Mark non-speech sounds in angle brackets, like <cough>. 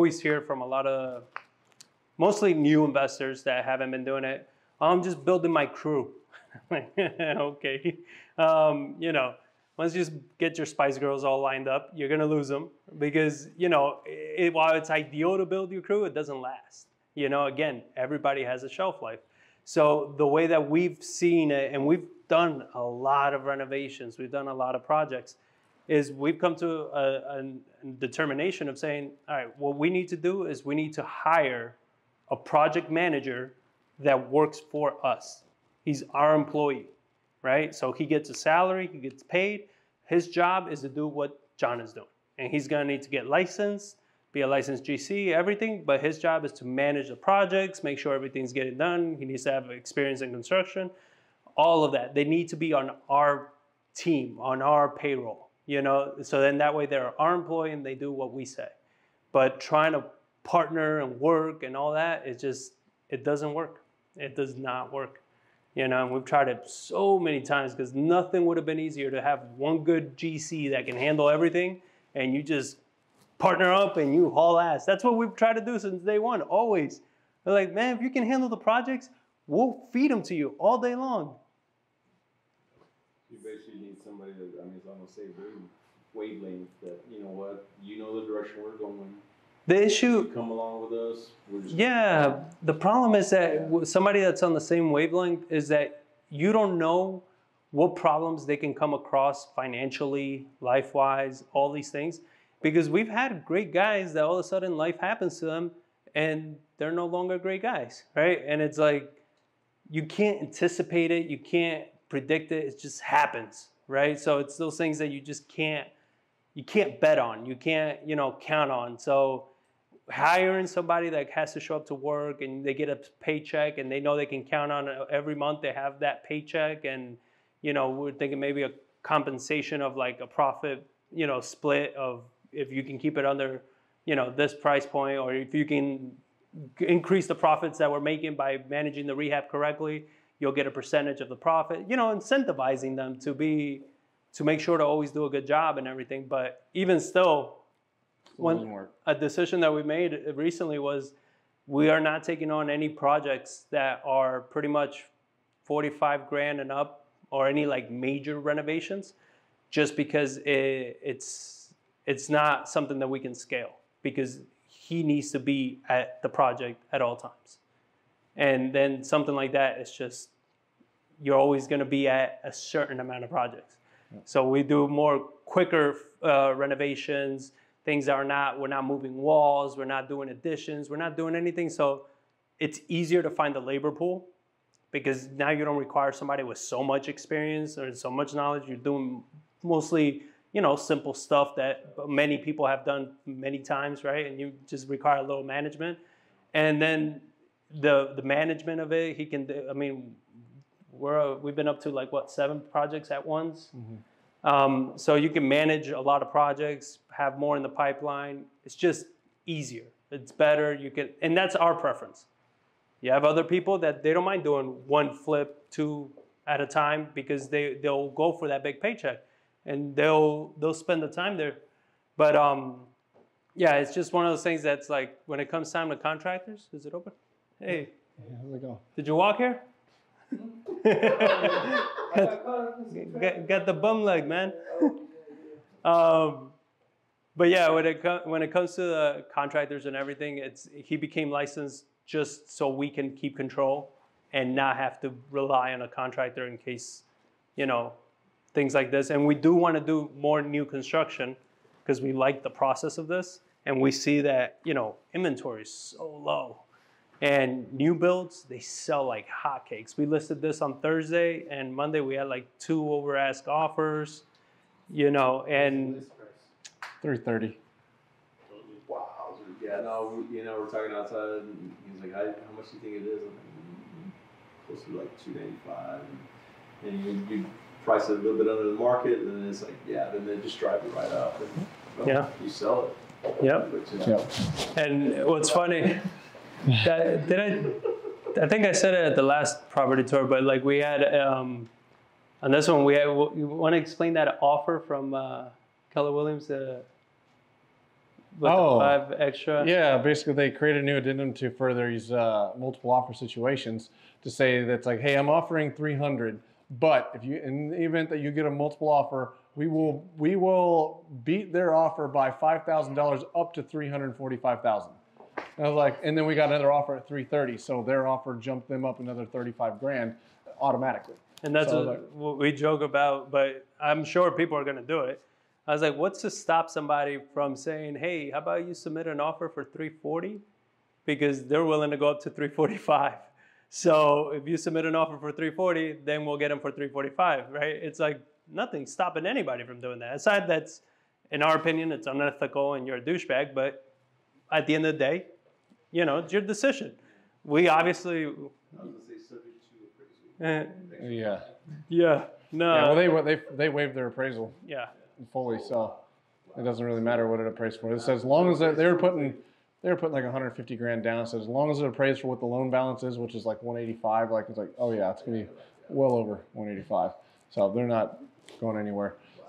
always hear from a lot of mostly new investors that haven't been doing it. I'm just building my crew. <laughs> <laughs> okay, um, you know, once you just get your Spice Girls all lined up, you're gonna lose them because you know it, while it's ideal to build your crew, it doesn't last. You know, again, everybody has a shelf life. So the way that we've seen it, and we've done a lot of renovations, we've done a lot of projects, is we've come to a, a determination of saying, all right, what we need to do is we need to hire a project manager that works for us. He's our employee, right? So he gets a salary, he gets paid. His job is to do what John is doing. And he's gonna need to get licensed, be a licensed GC, everything, but his job is to manage the projects, make sure everything's getting done. He needs to have experience in construction, all of that. They need to be on our team, on our payroll, you know? So then that way they're our employee and they do what we say. But trying to partner and work and all that, it just, it doesn't work. It does not work. You know, and we've tried it so many times because nothing would have been easier to have one good GC that can handle everything and you just partner up and you haul ass. That's what we've tried to do since day one, always. They're like, man, if you can handle the projects, we'll feed them to you all day long. You basically somebody that, I mean, it's almost say wavelength that, you know what, you know the direction we're going. The issue, You come along with us. We're just yeah, the problem is that w- somebody that's on the same wavelength is that you don't know what problems they can come across financially, life wise, all these things. Because we've had great guys that all of a sudden life happens to them and they're no longer great guys, right? And it's like you can't anticipate it, you can't predict it, it just happens, right? So it's those things that you just can't you can't bet on, you can't, you know, count on. So hiring somebody that has to show up to work and they get a paycheck and they know they can count on it every month they have that paycheck and you know we're thinking maybe a compensation of like a profit you know split of if you can keep it under you know this price point or if you can increase the profits that we're making by managing the rehab correctly you'll get a percentage of the profit you know incentivizing them to be to make sure to always do a good job and everything but even still a decision that we made recently was we are not taking on any projects that are pretty much 45 grand and up or any like major renovations just because it, it's it's not something that we can scale because he needs to be at the project at all times. And then something like that is just you're always going to be at a certain amount of projects so we do more quicker uh, renovations things are not we're not moving walls we're not doing additions we're not doing anything. So it's easier to find the labor pool because now you don't require somebody with so much experience or so much knowledge. You're doing mostly you know simple stuff that many people have done many times right? And you just require a little management. And then the the management of it he can i mean we're uh, we've been up to like what seven projects at once um, so you can manage a lot of projects, have more in the pipeline. It's just easier. It's better. You can, and that's our preference. You have other people that they don't mind doing one flip, two at a time because they they'll go for that big paycheck, and they'll they'll spend the time there. But um, yeah, it's just one of those things that's like when it comes time to contractors. Is it open? Hey, Yeah, how's it go? did you walk here? <laughs> <laughs> Get, get the bum leg, man. Um, but yeah, when it when it comes to the contractors and everything, it's he became licensed just so we can keep control and not have to rely on a contractor in case, you know, things like this. And we do want to do more new construction because we like the process of this, and we see that you know inventory is so low. And new builds, they sell like hotcakes. We listed this on Thursday, and Monday we had like two over ask offers, you know, and Three thirty. Wow. Yeah, no, you know, we're talking outside, and he's like, how, how much do you think it is? I'm like, "Mm, close to like two ninety five, and, and you, you price it a little bit under the market, and then it's like, yeah, then they just drive it right up, and well, Yeah. you sell it. Yep. Which is, Yep. And what's funny, that, did I? I think I said it at the last property tour, but like we had um, on this one, we had. You want to explain that offer from uh, Keller Williams? Uh, with Oh. the five extra. Yeah, basically they created a new addendum to further these uh, multiple offer situations to say that's like, hey, I'm offering 300, but if you, in the event that you get a multiple offer, we will we will beat their offer by five thousand dollars up to 345,000. And I was like, and then we got another offer at 330, so their offer jumped them up another 35 grand automatically. And that's So, what, like- what we joke about, but I'm sure people are going to do it. I was like, what's to stop somebody from saying, hey, how about you submit an offer for 340? Because they're willing to go up to 345. So if you submit an offer for 340, then we'll get them for 345, right? It's like nothing stopping anybody from doing that. Aside that's, in our opinion, it's unethical and you're a douchebag, but at the end of the day, you know, it's your decision. We obviously, I was gonna say subject to appraisal. eh, Yeah. yeah, no, yeah. Well, they wa- they they waived their appraisal yeah. fully, so it doesn't really matter what it appraised for. It says as long as they they were putting they were putting like 150 grand down. So as long as it appraised for what the loan balance is, which is like 185, like it's like oh yeah, it's gonna be well over 185. So they're not going anywhere.